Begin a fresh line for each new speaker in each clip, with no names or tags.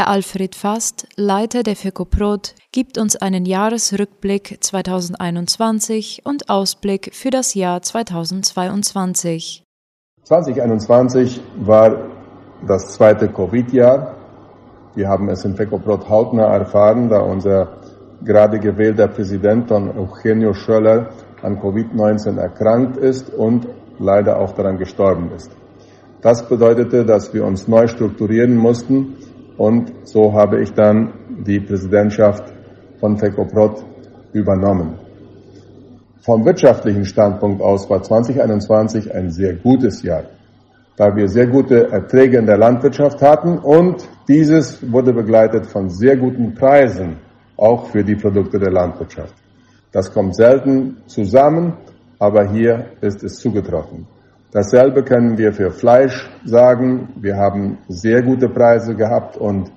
Herr Alfred Fast, Leiter der FECOPROT, gibt uns einen Jahresrückblick 2021 und Ausblick für das Jahr 2022.
2021 war das zweite Covid-Jahr. Wir haben es in FECOPROT hautnah erfahren, da unser gerade gewählter Präsident Don Eugenio Schöller an Covid-19 erkrankt ist und leider auch daran gestorben ist. Das bedeutete, dass wir uns neu strukturieren mussten und so habe ich dann die Präsidentschaft von FECOPROT übernommen. Vom wirtschaftlichen Standpunkt aus war 2021 ein sehr gutes Jahr, da wir sehr gute Erträge in der Landwirtschaft hatten und dieses wurde begleitet von sehr guten Preisen, auch für die Produkte der Landwirtschaft. Das kommt selten zusammen, aber hier ist es zugetroffen. Dasselbe können wir für Fleisch sagen. Wir haben sehr gute Preise gehabt und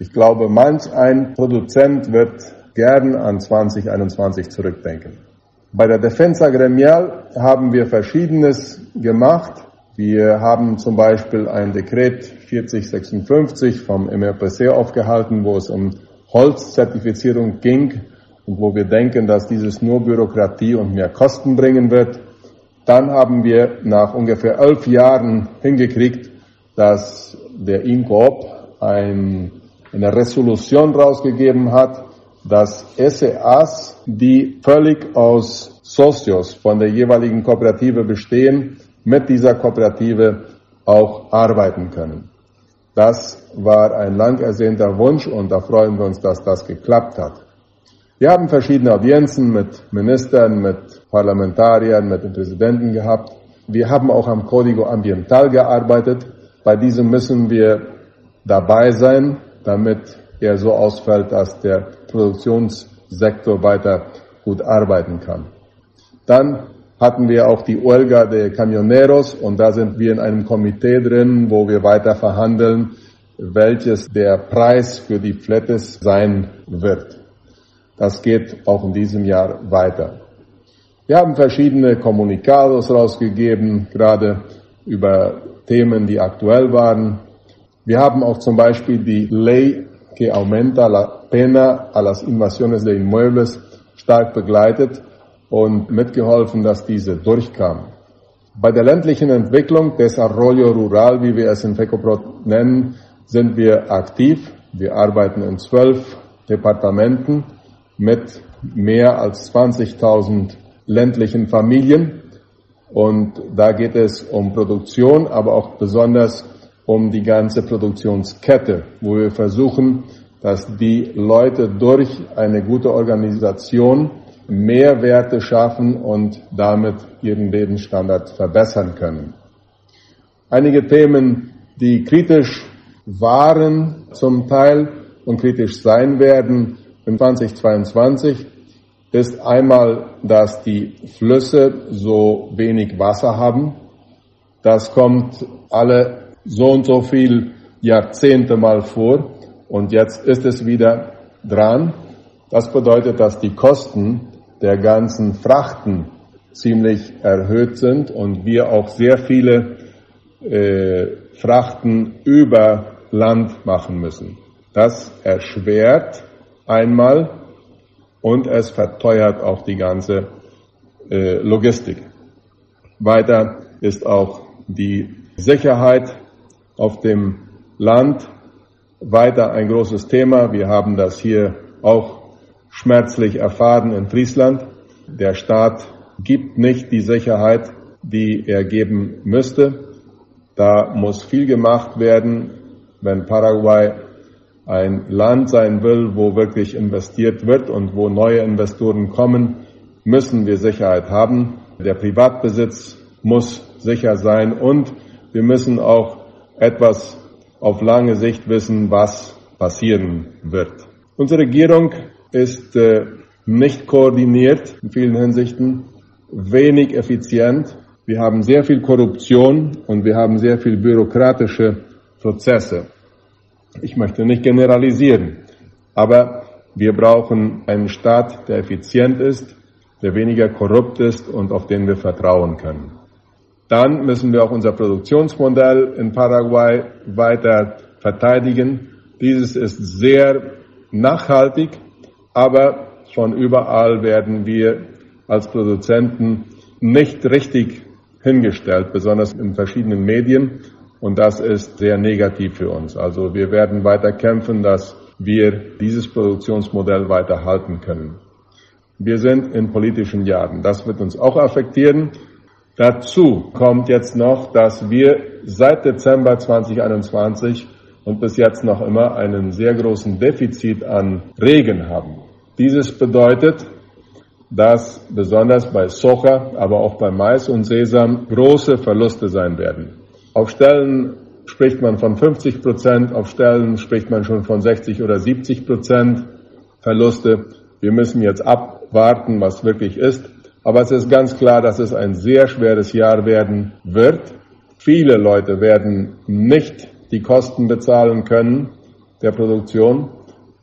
ich glaube, manch ein Produzent wird gern an 2021 zurückdenken. Bei der Defensa Gremial haben wir Verschiedenes gemacht. Wir haben zum Beispiel ein Dekret 4056 vom MRPC aufgehalten, wo es um Holzzertifizierung ging und wo wir denken, dass dieses nur Bürokratie und mehr Kosten bringen wird. Dann haben wir nach ungefähr elf Jahren hingekriegt, dass der INCOOP ein, eine Resolution rausgegeben hat, dass SEAs, die völlig aus Socios von der jeweiligen Kooperative bestehen, mit dieser Kooperative auch arbeiten können. Das war ein lang ersehnter Wunsch und da freuen wir uns, dass das geklappt hat. Wir haben verschiedene Audienzen mit Ministern, mit Parlamentariern, mit dem Präsidenten gehabt. Wir haben auch am Código Ambiental gearbeitet. Bei diesem müssen wir dabei sein, damit er so ausfällt, dass der Produktionssektor weiter gut arbeiten kann. Dann hatten wir auch die Huelga de Camioneros und da sind wir in einem Komitee drin, wo wir weiter verhandeln, welches der Preis für die Flettes sein wird. Das geht auch in diesem Jahr weiter. Wir haben verschiedene Kommunikados rausgegeben, gerade über Themen, die aktuell waren. Wir haben auch zum Beispiel die Ley que aumenta la pena a las invasiones de inmuebles stark begleitet und mitgeholfen, dass diese durchkam. Bei der ländlichen Entwicklung, Desarrollo Rural, wie wir es in FECOPROT nennen, sind wir aktiv. Wir arbeiten in zwölf Departementen mit mehr als 20.000 ländlichen Familien. Und da geht es um Produktion, aber auch besonders um die ganze Produktionskette, wo wir versuchen, dass die Leute durch eine gute Organisation Mehrwerte schaffen und damit ihren Lebensstandard verbessern können. Einige Themen, die kritisch waren zum Teil und kritisch sein werden, in 2022 ist einmal, dass die Flüsse so wenig Wasser haben. Das kommt alle so und so viel Jahrzehnte mal vor und jetzt ist es wieder dran. Das bedeutet, dass die Kosten der ganzen Frachten ziemlich erhöht sind und wir auch sehr viele äh, Frachten über Land machen müssen. Das erschwert einmal und es verteuert auch die ganze äh, Logistik. Weiter ist auch die Sicherheit auf dem Land weiter ein großes Thema. Wir haben das hier auch schmerzlich erfahren in Friesland. Der Staat gibt nicht die Sicherheit, die er geben müsste. Da muss viel gemacht werden, wenn Paraguay ein Land sein will, wo wirklich investiert wird und wo neue Investoren kommen, müssen wir Sicherheit haben. Der Privatbesitz muss sicher sein und wir müssen auch etwas auf lange Sicht wissen, was passieren wird. Unsere Regierung ist äh, nicht koordiniert in vielen Hinsichten, wenig effizient. Wir haben sehr viel Korruption und wir haben sehr viel bürokratische Prozesse. Ich möchte nicht generalisieren, aber wir brauchen einen Staat, der effizient ist, der weniger korrupt ist und auf den wir vertrauen können. Dann müssen wir auch unser Produktionsmodell in Paraguay weiter verteidigen Dieses ist sehr nachhaltig, aber von überall werden wir als Produzenten nicht richtig hingestellt, besonders in verschiedenen Medien. Und das ist sehr negativ für uns. Also wir werden weiter kämpfen, dass wir dieses Produktionsmodell weiter halten können. Wir sind in politischen Jahren. Das wird uns auch affektieren. Dazu kommt jetzt noch, dass wir seit Dezember 2021 und bis jetzt noch immer einen sehr großen Defizit an Regen haben. Dieses bedeutet, dass besonders bei Soja, aber auch bei Mais und Sesam große Verluste sein werden. Auf Stellen spricht man von 50 Prozent, auf Stellen spricht man schon von 60 oder 70 Prozent Verluste. Wir müssen jetzt abwarten, was wirklich ist. Aber es ist ganz klar, dass es ein sehr schweres Jahr werden wird. Viele Leute werden nicht die Kosten bezahlen können der Produktion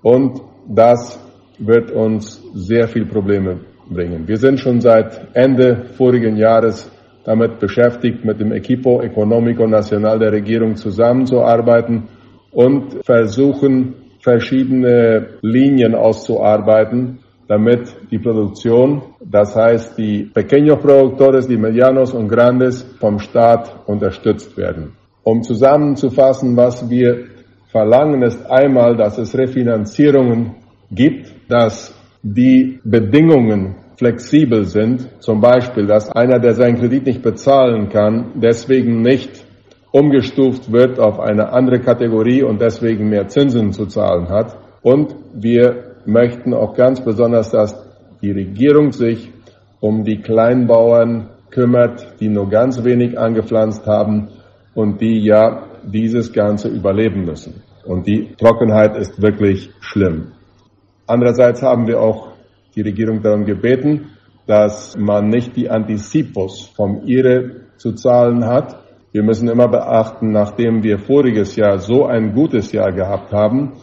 und das wird uns sehr viel Probleme bringen. Wir sind schon seit Ende vorigen Jahres damit beschäftigt, mit dem Equipo Económico Nacional der Regierung zusammenzuarbeiten und versuchen, verschiedene Linien auszuarbeiten, damit die Produktion, das heißt die pequeños productores, die medianos und grandes vom Staat unterstützt werden. Um zusammenzufassen, was wir verlangen, ist einmal, dass es Refinanzierungen gibt, dass die Bedingungen flexibel sind, zum Beispiel, dass einer, der seinen Kredit nicht bezahlen kann, deswegen nicht umgestuft wird auf eine andere Kategorie und deswegen mehr Zinsen zu zahlen hat. Und wir möchten auch ganz besonders, dass die Regierung sich um die Kleinbauern kümmert, die nur ganz wenig angepflanzt haben und die ja dieses Ganze überleben müssen. Und die Trockenheit ist wirklich schlimm. Andererseits haben wir auch die Regierung darum gebeten, dass man nicht die Antizipos vom IRE zu zahlen hat. Wir müssen immer beachten, nachdem wir voriges Jahr so ein gutes Jahr gehabt haben,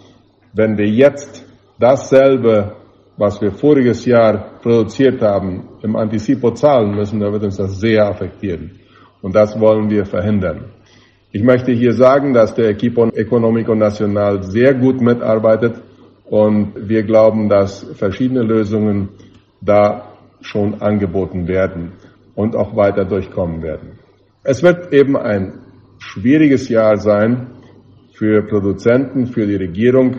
wenn wir jetzt dasselbe, was wir voriges Jahr produziert haben, im Anticipo zahlen müssen, dann wird uns das sehr affektieren. Und das wollen wir verhindern. Ich möchte hier sagen, dass der Equipo Económico Nacional sehr gut mitarbeitet und wir glauben, dass verschiedene Lösungen da schon angeboten werden und auch weiter durchkommen werden. Es wird eben ein schwieriges Jahr sein für Produzenten, für die Regierung,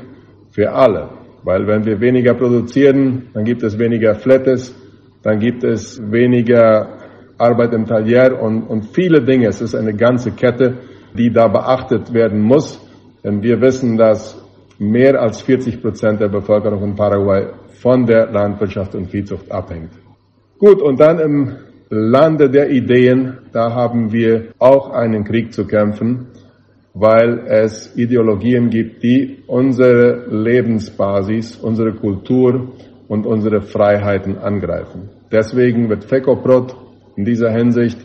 für alle. Weil wenn wir weniger produzieren, dann gibt es weniger Flettes, dann gibt es weniger Arbeit im Talier und, und viele Dinge. Es ist eine ganze Kette, die da beachtet werden muss. Denn wir wissen, dass mehr als 40 Prozent der Bevölkerung in Paraguay von der Landwirtschaft und Viehzucht abhängt. Gut, und dann im Lande der Ideen, da haben wir auch einen Krieg zu kämpfen, weil es Ideologien gibt, die unsere Lebensbasis, unsere Kultur und unsere Freiheiten angreifen. Deswegen wird FECOPROT in dieser Hinsicht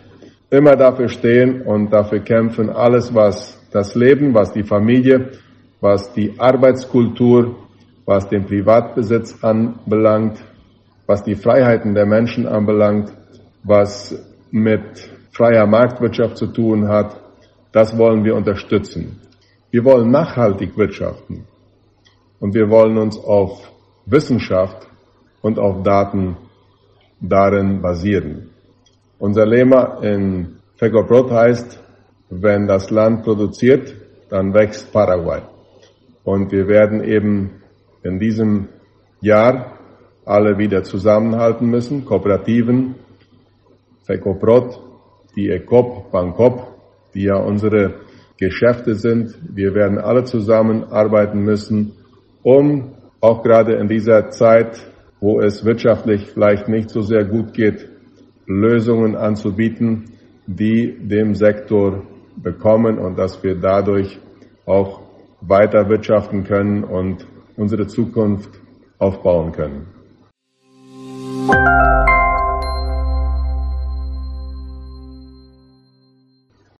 immer dafür stehen und dafür kämpfen, alles was das Leben, was die Familie, was die Arbeitskultur, was den Privatbesitz anbelangt, was die Freiheiten der Menschen anbelangt, was mit freier Marktwirtschaft zu tun hat, das wollen wir unterstützen. Wir wollen nachhaltig wirtschaften und wir wollen uns auf Wissenschaft und auf Daten darin basieren. Unser Lema in Fegobrot heißt, wenn das Land produziert, dann wächst Paraguay. Und wir werden eben in diesem Jahr alle wieder zusammenhalten müssen, Kooperativen, FECOPROT, die ECOP, BANCOP, die ja unsere Geschäfte sind. Wir werden alle zusammenarbeiten müssen, um auch gerade in dieser Zeit, wo es wirtschaftlich vielleicht nicht so sehr gut geht, Lösungen anzubieten, die dem Sektor bekommen und dass wir dadurch auch weiter wirtschaften können und unsere Zukunft aufbauen können.